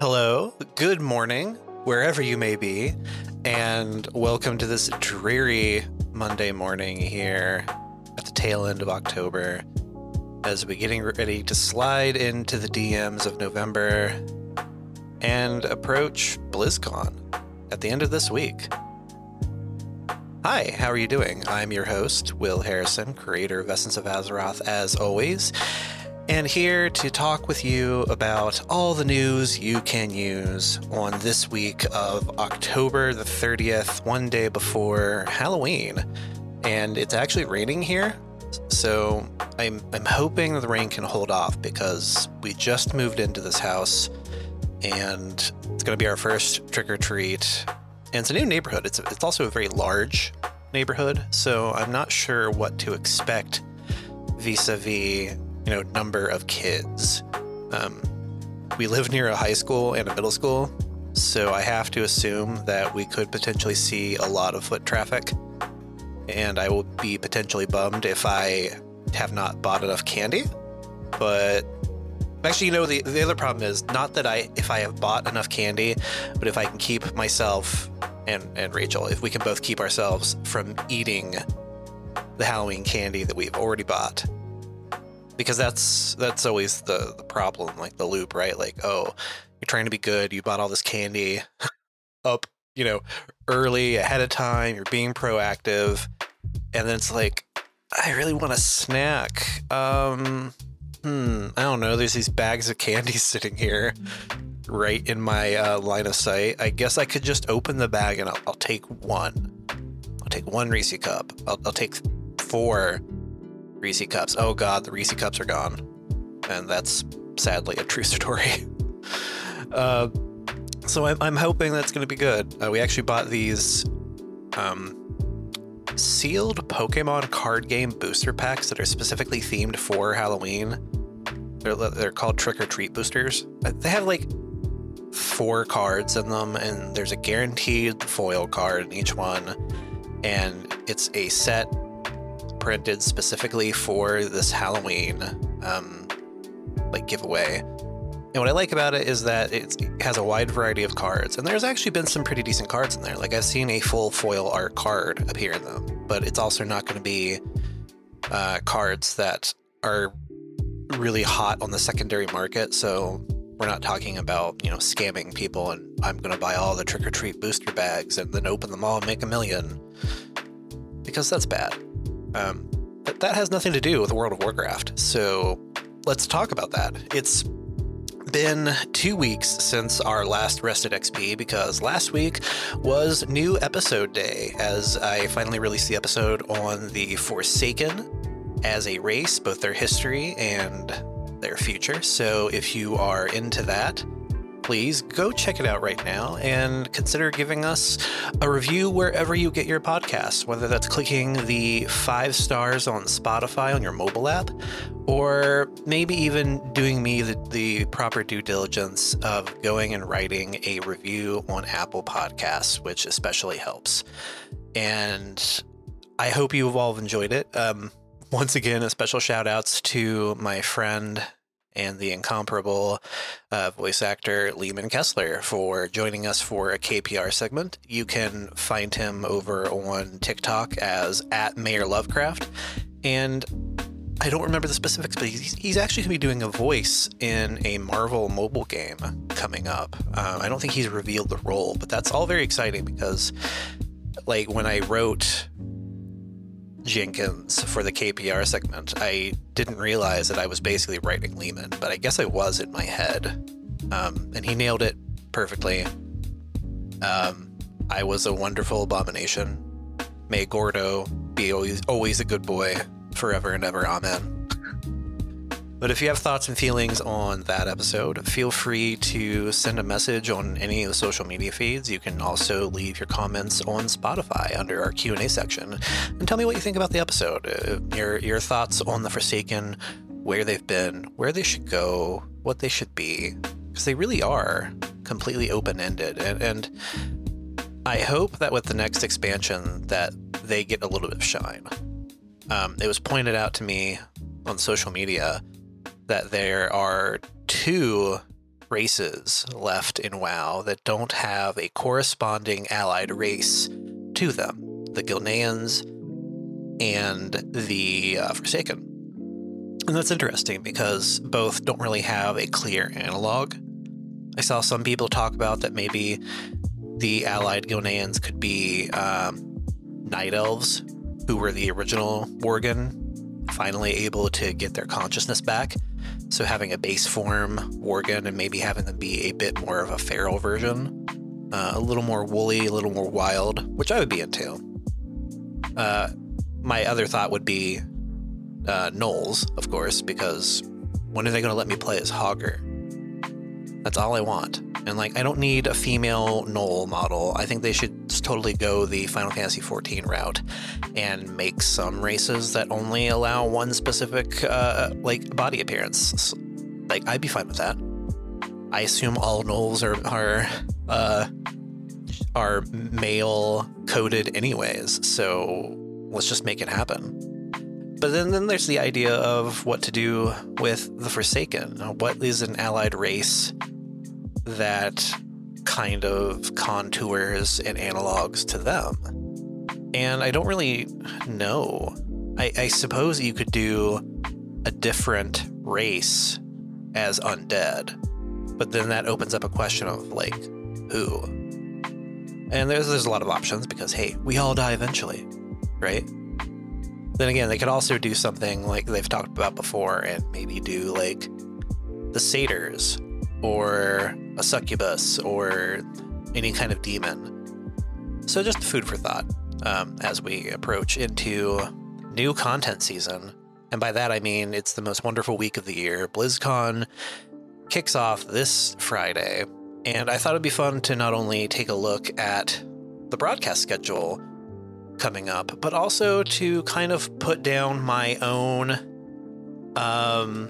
Hello, good morning, wherever you may be, and welcome to this dreary Monday morning here at the tail end of October as we're getting ready to slide into the DMs of November and approach BlizzCon at the end of this week. Hi, how are you doing? I'm your host, Will Harrison, creator of Essence of Azeroth, as always, and here to talk with you about all the news you can use on this week of October the 30th, one day before Halloween. And it's actually raining here, so I'm, I'm hoping the rain can hold off because we just moved into this house and it's going to be our first trick or treat. And it's a new neighborhood. It's, it's also a very large neighborhood, so I'm not sure what to expect vis a vis you know number of kids. Um, we live near a high school and a middle school, so I have to assume that we could potentially see a lot of foot traffic, and I will be potentially bummed if I have not bought enough candy. But actually, you know, the the other problem is not that I if I have bought enough candy, but if I can keep myself and and Rachel, if we can both keep ourselves from eating the Halloween candy that we've already bought because that's that's always the the problem like the loop right? Like oh you're trying to be good you bought all this candy up you know early ahead of time you're being proactive and then it's like i really want a snack. Um hmm i don't know there's these bags of candy sitting here right in my uh, line of sight. I guess i could just open the bag and i'll, I'll take one. I'll take one reese cup. I'll, I'll take four Reese cups. Oh god, the Reese cups are gone. And that's sadly a true story. uh, so I'm, I'm hoping that's going to be good. Uh, we actually bought these um, sealed Pokemon card game booster packs that are specifically themed for Halloween. They're, they're called trick or treat boosters. Uh, they have like four cards in them, and there's a guaranteed foil card in each one. And it's a set printed specifically for this Halloween um, like giveaway. And what I like about it is that it has a wide variety of cards, and there's actually been some pretty decent cards in there. Like I've seen a full foil art card appear in them, but it's also not going to be uh, cards that are really hot on the secondary market. So we're not talking about you know scamming people and I'm going to buy all the trick or treat booster bags and then open them all and make a million because that's bad. Um, but that has nothing to do with World of Warcraft. So let's talk about that. It's been two weeks since our last Rested XP because last week was new episode day as I finally released the episode on the Forsaken as a race, both their history and their future. So if you are into that, please go check it out right now and consider giving us a review wherever you get your podcasts, whether that's clicking the five stars on Spotify on your mobile app, or maybe even doing me the, the proper due diligence of going and writing a review on Apple Podcasts, which especially helps. And I hope you've all enjoyed it. Um, once again, a special shout outs to my friend and the incomparable uh, voice actor Lehman Kessler for joining us for a KPR segment. You can find him over on TikTok as at Mayor Lovecraft. And I don't remember the specifics, but he's, he's actually going to be doing a voice in a Marvel mobile game coming up. Um, I don't think he's revealed the role, but that's all very exciting because, like, when I wrote Jenkins for the KPR segment, I didn't realize that I was basically writing Lehman, but I guess I was in my head. Um, and he nailed it perfectly. Um, I was a wonderful abomination. May Gordo be always, always a good boy forever and ever. Amen. But if you have thoughts and feelings on that episode, feel free to send a message on any of the social media feeds. You can also leave your comments on Spotify under our Q&A section and tell me what you think about the episode. Uh, your your thoughts on the Forsaken, where they've been, where they should go, what they should be, because they really are completely open-ended and, and I hope that with the next expansion that they get a little bit of shine. Um, it was pointed out to me on social media that there are two races left in WoW that don't have a corresponding allied race to them the Gilneans and the uh, Forsaken. And that's interesting because both don't really have a clear analog. I saw some people talk about that maybe the allied Gilneans could be um, night elves who were the original Worgen, finally able to get their consciousness back. So having a base form Worgen and maybe having them be a bit more of a feral version, uh, a little more woolly, a little more wild, which I would be into. Uh, my other thought would be uh, Gnolls, of course, because when are they going to let me play as Hogger? That's all I want. And like, I don't need a female Gnoll model. I think they should totally go the Final Fantasy XIV route and make some races that only allow one specific uh, like body appearance. Like, I'd be fine with that. I assume all Gnolls are are uh, are male coded anyways, so let's just make it happen. But then, then there's the idea of what to do with the Forsaken. What is an allied race that kind of contours and analogs to them? And I don't really know. I, I suppose you could do a different race as undead, but then that opens up a question of like, who? And there's there's a lot of options because hey, we all die eventually, right? Then again, they could also do something like they've talked about before and maybe do like the satyrs or a succubus or any kind of demon. So just food for thought um, as we approach into new content season. And by that I mean it's the most wonderful week of the year. BlizzCon kicks off this Friday, and I thought it'd be fun to not only take a look at the broadcast schedule coming up, but also to kind of put down my own um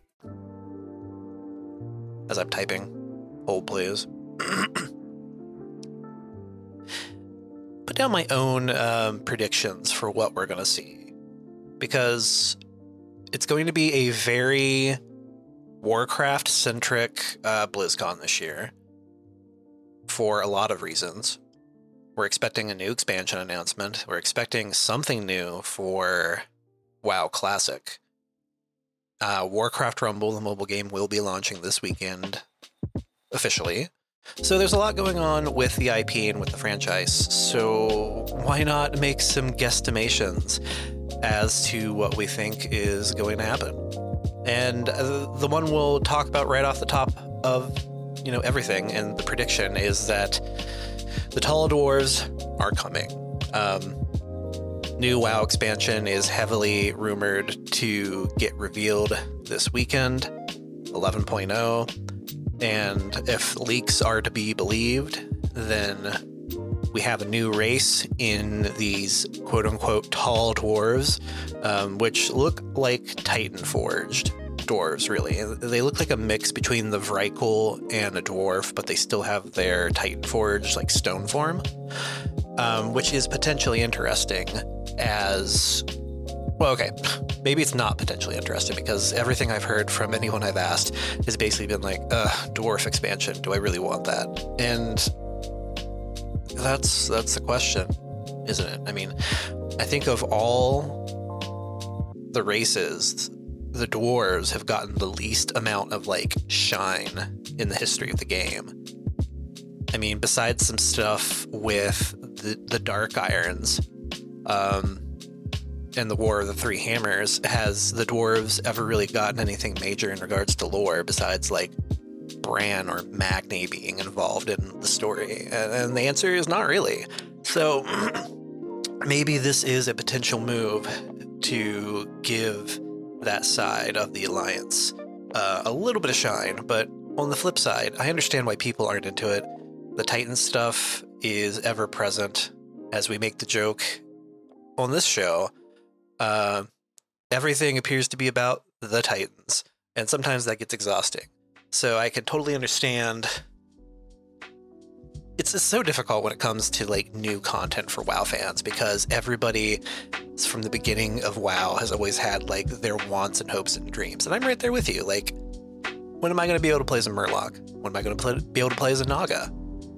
As I'm typing. Hold please. Put down my own um, predictions for what we're gonna see. Because it's going to be a very Warcraft centric uh, BlizzCon this year for a lot of reasons. We're expecting a new expansion announcement. We're expecting something new for WoW Classic. Uh, Warcraft Rumble, the mobile game, will be launching this weekend officially. So there's a lot going on with the IP and with the franchise. So why not make some guesstimations as to what we think is going to happen? And uh, the one we'll talk about right off the top of you know everything, and the prediction is that the Tall Dwarves are coming. Um, new WoW expansion is heavily rumored to get revealed this weekend, 11.0. And if leaks are to be believed, then we have a new race in these quote unquote tall dwarves, um, which look like Titan forged dwarves, really. They look like a mix between the Vrykul and a dwarf, but they still have their Titan forged, like stone form, um, which is potentially interesting as well, okay, maybe it's not potentially interesting because everything I've heard from anyone I've asked has basically been like, uh, dwarf expansion. Do I really want that? And that's that's the question, isn't it? I mean, I think of all the races, the dwarves have gotten the least amount of like shine in the history of the game. I mean, besides some stuff with the, the Dark Irons um, and the War of the Three Hammers, has the dwarves ever really gotten anything major in regards to lore besides like Brann or Magni being involved in the story? And, the answer is not really. So maybe this is a potential move to give that side of the alliance uh, a little bit of shine. But on the flip side, I understand why people aren't into it. The Titan stuff is ever present as we make the joke on this show. Uh, everything appears to be about the Titans, and sometimes that gets exhausting. So I can totally understand. It's just so difficult when it comes to like new content for WoW fans because everybody from the beginning of WoW has always had like their wants and hopes and dreams, and I'm right there with you. Like, when am I going to be able to play as a Murloc? When am I going to be able to play as a Naga?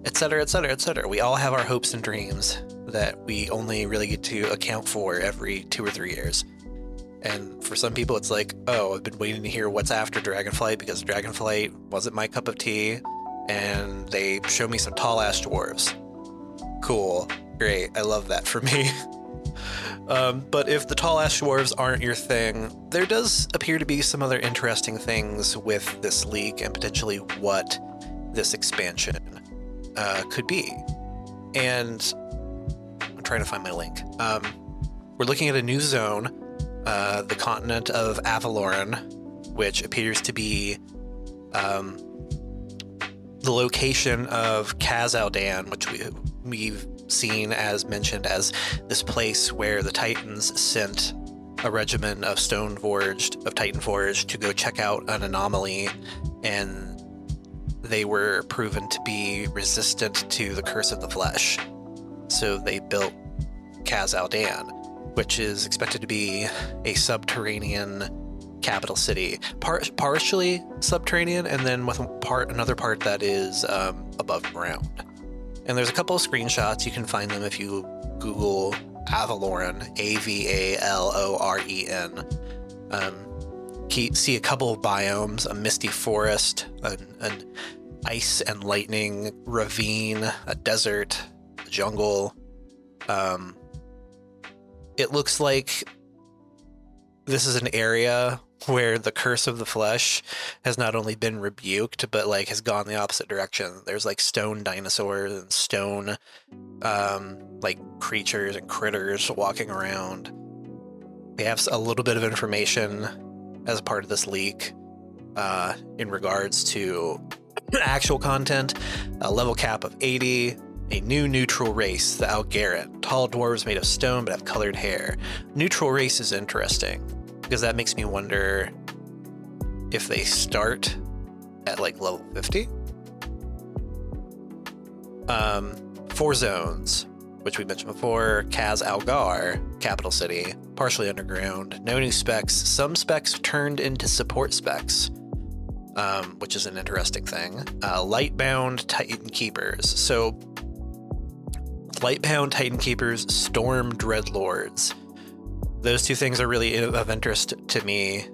Et cetera, et cetera, et cetera. We all have our hopes and dreams that we only really get to account for every two or three years. And for some people, it's like, oh, I've been waiting to hear what's after Dragonflight because Dragonflight wasn't my cup of tea. And they show me some tall ass dwarves. Cool. Great. I love that for me. um, but if the tall ass dwarves aren't your thing, there does appear to be some other interesting things with this leak and potentially what this expansion uh, could be. And Trying to find my link. Um, we're looking at a new zone, uh, the continent of Avaloren, which appears to be um, the location of Khaz which we, we've seen as mentioned as this place where the Titans sent a regiment of Stone Forged, of Titan Forged, to go check out an anomaly, and they were proven to be resistant to the curse of the flesh. So they built Khaz which is expected to be a subterranean capital city, par- partially subterranean, and then with part another part that is um, above ground. And there's a couple of screenshots. You can find them if you Google Avaloren, A V A L O R E N. Um, see a couple of biomes: a misty forest, an, an ice and lightning ravine, a desert, jungle. Um, it looks like this is an area where the curse of the flesh has not only been rebuked but like has gone the opposite direction. There's like stone dinosaurs and stone um like creatures and critters walking around. We have a little bit of information as part of this leak uh in regards to actual content. A level cap of 80 a new neutral race, the Algaret. Tall dwarves made of stone but have colored hair. Neutral race is interesting because that makes me wonder if they start at like level 50. Um, four zones, which we mentioned before Khaz Algar, capital city, partially underground. No new specs. Some specs turned into support specs. Um, which is an interesting thing. Uh, Lightbound Titan Keepers. So Lightbound Titan Keepers, Storm Dreadlords. Those two things are really of interest to me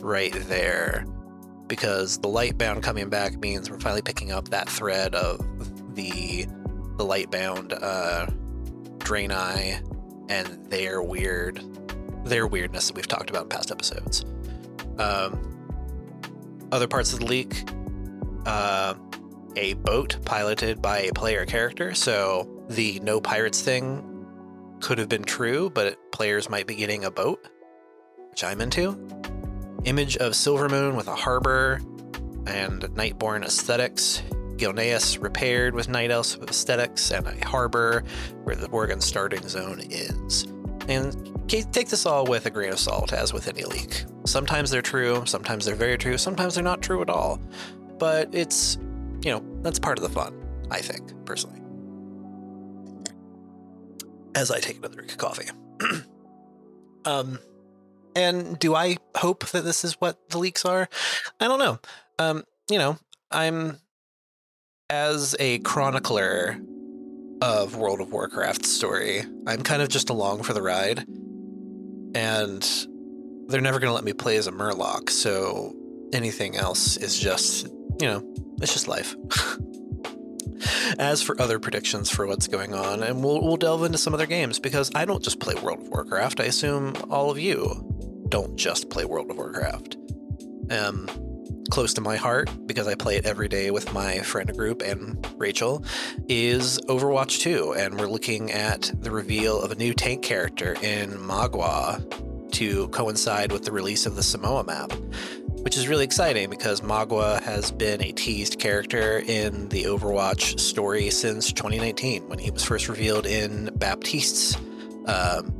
right there because the Lightbound coming back means we're finally picking up that thread of the the Lightbound uh, Draenei and their weird their weirdness that we've talked about in past episodes. Um, other parts of the leak, uh, a boat piloted by a player character. So the no pirates thing could have been true, but players might be getting a boat, which I'm into. Image of Silvermoon with a harbor and Nightborne aesthetics. Gilneas repaired with Night Elves aesthetics and a harbor where the Worgen starting zone is. And take this all with a grain of salt, as with any leak. Sometimes they're true, sometimes they're very true, sometimes they're not true at all. But it's, you know, that's part of the fun, I think, personally as I take another of coffee. um, and do I hope that this is what the leaks are? I don't know. Um, you know, I'm as a chronicler of World of Warcraft story, I'm kind of just along for the ride. And they're never going to let me play as a Murloc, so anything else is just you know, it's just life. As for other predictions for what's going on, and we'll, we'll delve into some other games because I don't just play World of Warcraft. I assume all of you don't just play World of Warcraft. Um, close to my heart because I play it every day with my friend group and Rachel is Overwatch 2, and we're looking at the reveal of a new tank character in Mauga to coincide with the release of the Samoa map which is really exciting because Mauga has been a teased character in the Overwatch story since 2019 when he was first revealed in Baptiste's um,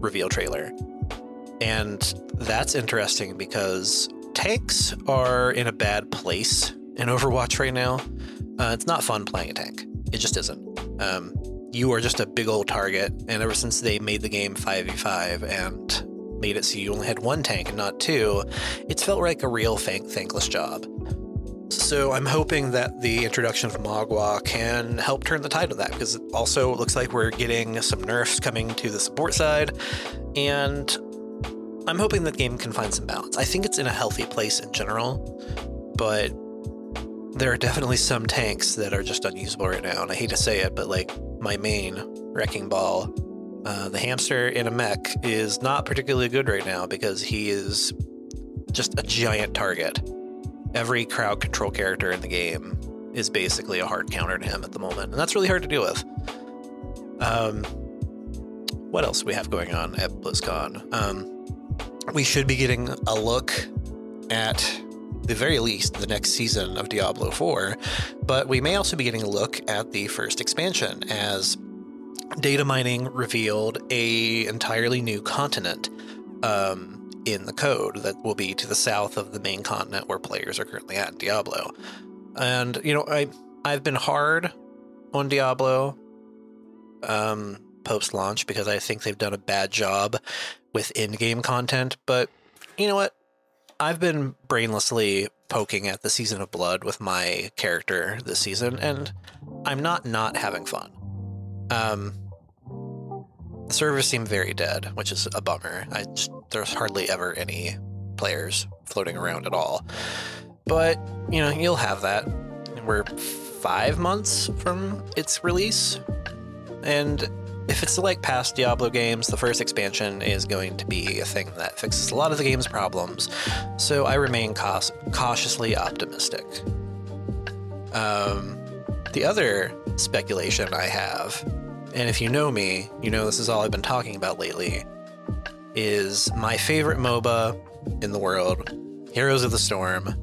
reveal trailer. And that's interesting because tanks are in a bad place in Overwatch right now. Uh, it's not fun playing a tank. It just isn't. Um, you are just a big old target, and ever since they made the game 5v5 and made it so you only had one tank and not two, it's felt like a real thank- thankless job. So I'm hoping that the introduction of Mauga can help turn the tide of that because also it looks like we're getting some nerfs coming to the support side, and I'm hoping that game can find some balance. I think it's in a healthy place in general, but there are definitely some tanks that are just unusable right now, and I hate to say it, but like my main Wrecking Ball uh, the hamster in a mech is not particularly good right now because he is just a giant target. Every crowd control character in the game is basically a hard counter to him at the moment, and that's really hard to deal with. Um, what else we have going on at BlizzCon? Um, we should be getting a look at the very least the next season of Diablo 4, but we may also be getting a look at the first expansion as data mining revealed a entirely new continent um, in the code that will be to the south of the main continent where players are currently at Diablo. And you know, I I've been hard on Diablo um, post launch because I think they've done a bad job with in-game content. But you know what? I've been brainlessly poking at the season of blood with my character this season, and I'm not not having fun. Um, the servers seem very dead, which is a bummer. I just, there's hardly ever any players floating around at all. But, you know, you'll have that. We're five months from its release. And if it's like past Diablo games, the first expansion is going to be a thing that fixes a lot of the game's problems. So I remain cautiously optimistic. Um, the other speculation I have and if you know me, you know this is all I've been talking about lately, is my favorite MOBA in the world, Heroes of the Storm.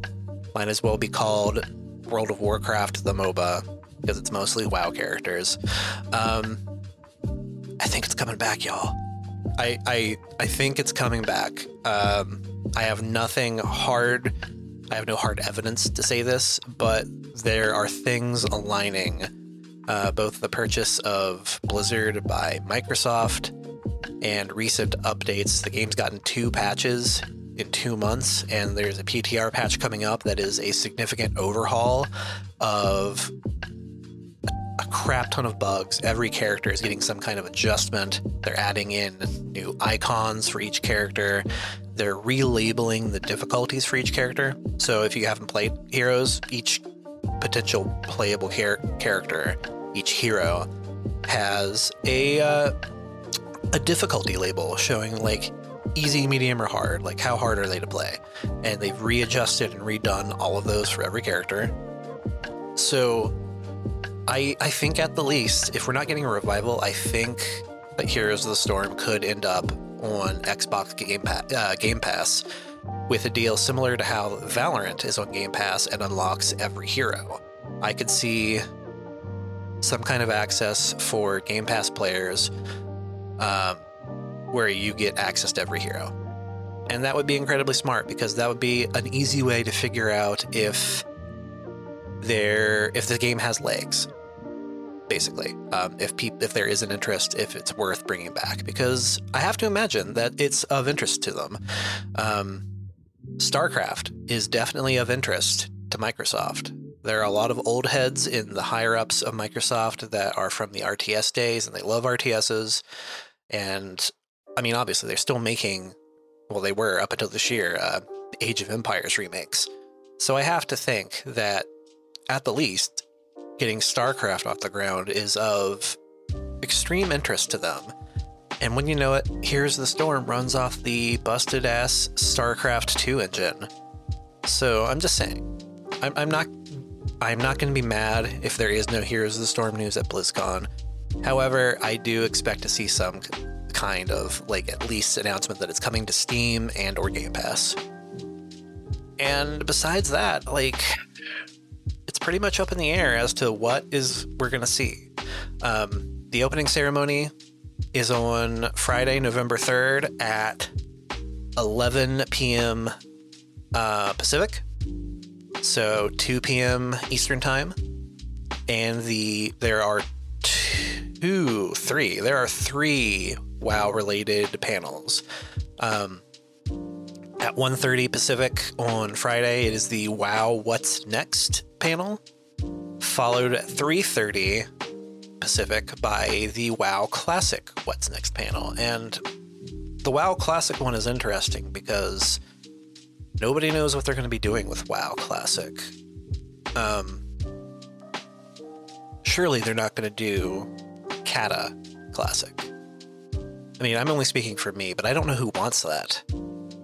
Might as well be called World of Warcraft the MOBA, because it's mostly WoW characters. Um, I think it's coming back, y'all. I, I, I think it's coming back. Um, I have nothing hard, I have no hard evidence to say this, but there are things aligning uh, both the purchase of Blizzard by Microsoft and recent updates. The game's gotten two patches in two months, and there's a PTR patch coming up that is a significant overhaul of a crap ton of bugs. Every character is getting some kind of adjustment. They're adding in new icons for each character. They're relabeling the difficulties for each character. So if you haven't played Heroes, each potential playable char- character each hero has a uh, a difficulty label showing like easy, medium, or hard. Like how hard are they to play? And they've readjusted and redone all of those for every character. So I I think at the least, if we're not getting a revival, I think that Heroes of the Storm could end up on Xbox Game, pa- uh, Game Pass with a deal similar to how Valorant is on Game Pass and unlocks every hero. I could see some kind of access for Game Pass players um, where you get access to every hero. And that would be incredibly smart because that would be an easy way to figure out if there if the game has legs basically um, if pe- if there is an interest if it's worth bringing back. Because i have to imagine that it's of interest to them. Um, starcraft is definitely of interest to microsoft there are a lot of old heads in the higher ups of Microsoft that are from the RTS days and they love RTSs. And I mean, obviously, they're still making, well, they were up until this year, uh, Age of Empires remakes. So I have to think that, at the least, getting StarCraft off the ground is of extreme interest to them. And when you know it, Here's the Storm runs off the busted ass StarCraft 2 engine. So I'm just saying, I'm, I'm not, I'm not going to be mad if there is no Heroes of the Storm news at BlizzCon. However, I do expect to see some kind of like at least announcement that it's coming to Steam and or Game Pass. And besides that, like it's pretty much up in the air as to what is we're gonna see. Um, the opening ceremony is on Friday, November third at 11 p.m. Uh, Pacific, so 2 p.m. Eastern time, and the there are two, three. There are three WoW related panels. Um, at 1.30 Pacific on Friday, it is the WoW What's Next panel, followed at 3.30 Pacific by the WoW Classic What's Next panel. And the WoW Classic one is interesting because nobody knows what they're going to be doing with WoW Classic. Um, surely they're not going to do Cata Classic. I mean, I'm only speaking for me, but I don't know who wants that.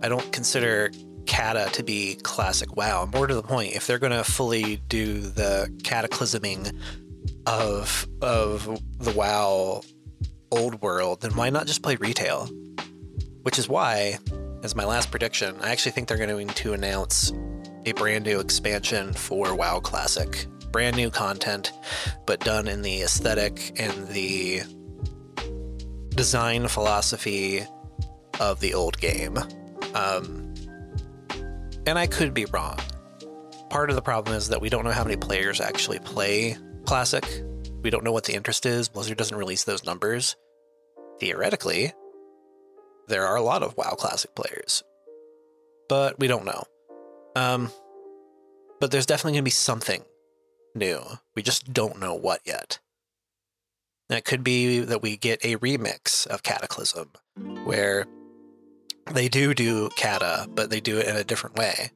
I don't consider Cata to be classic WoW. More to the point, if they're going to fully do the cataclysming of of the WoW old world, then why not just play retail? Which is why, as my last prediction, I actually think they're going to announce a brand new expansion for WoW Classic. Brand new content, but done in the aesthetic and the design philosophy of the old game. Um, and I could be wrong. Part of the problem is that we don't know how many players actually play Classic. We don't know what the interest is. Blizzard doesn't release those numbers. Theoretically, there are a lot of WoW Classic players, but we don't know. Um, but there's definitely going to be something new. We just don't know what yet. It could be that we get a remix of Cataclysm, where they do do Cata, but they do it in a different way.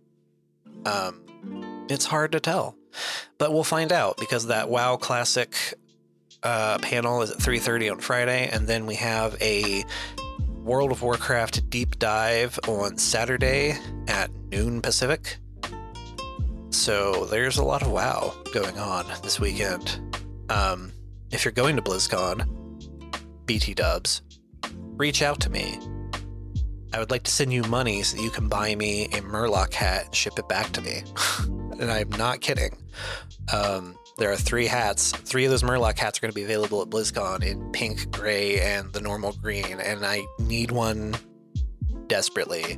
Um, it's hard to tell, but we'll find out because that WoW Classic uh, panel is at 3:30 on Friday, and then we have a World of Warcraft deep dive on Saturday at noon Pacific. So there's a lot of WoW going on this weekend. Um, if you're going to BlizzCon, BT Dubs, reach out to me. I would like to send you money so that you can buy me a Murloc hat and ship it back to me. and I'm not kidding. Um, there are three hats. Three of those Murloc hats are going to be available at BlizzCon in pink, gray, and the normal green. And I need one desperately.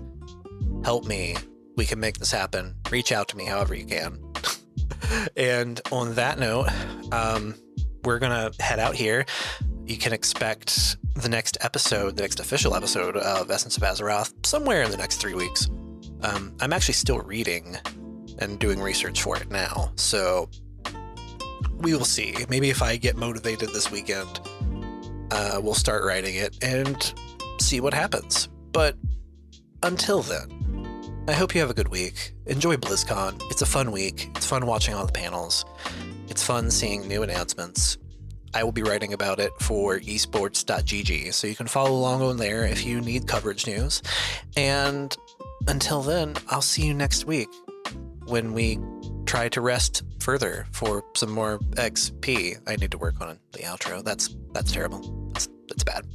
Help me. We can make this happen. Reach out to me however you can. and on that note, um, we're going to head out here. You can expect the next episode, the next official episode of Essence of Azeroth, somewhere in the next three weeks. Um, I'm actually still reading and doing research for it now. So we will see. Maybe if I get motivated this weekend, uh, we'll start writing it and see what happens. But until then, I hope you have a good week. Enjoy BlizzCon. It's a fun week. It's fun watching all the panels. It's fun seeing new announcements. I will be writing about it for esports.gg, so you can follow along on there if you need coverage news. And until then, I'll see you next week when we try to rest further for some more XP. I need to work on the outro. That's that's terrible. That's that's bad.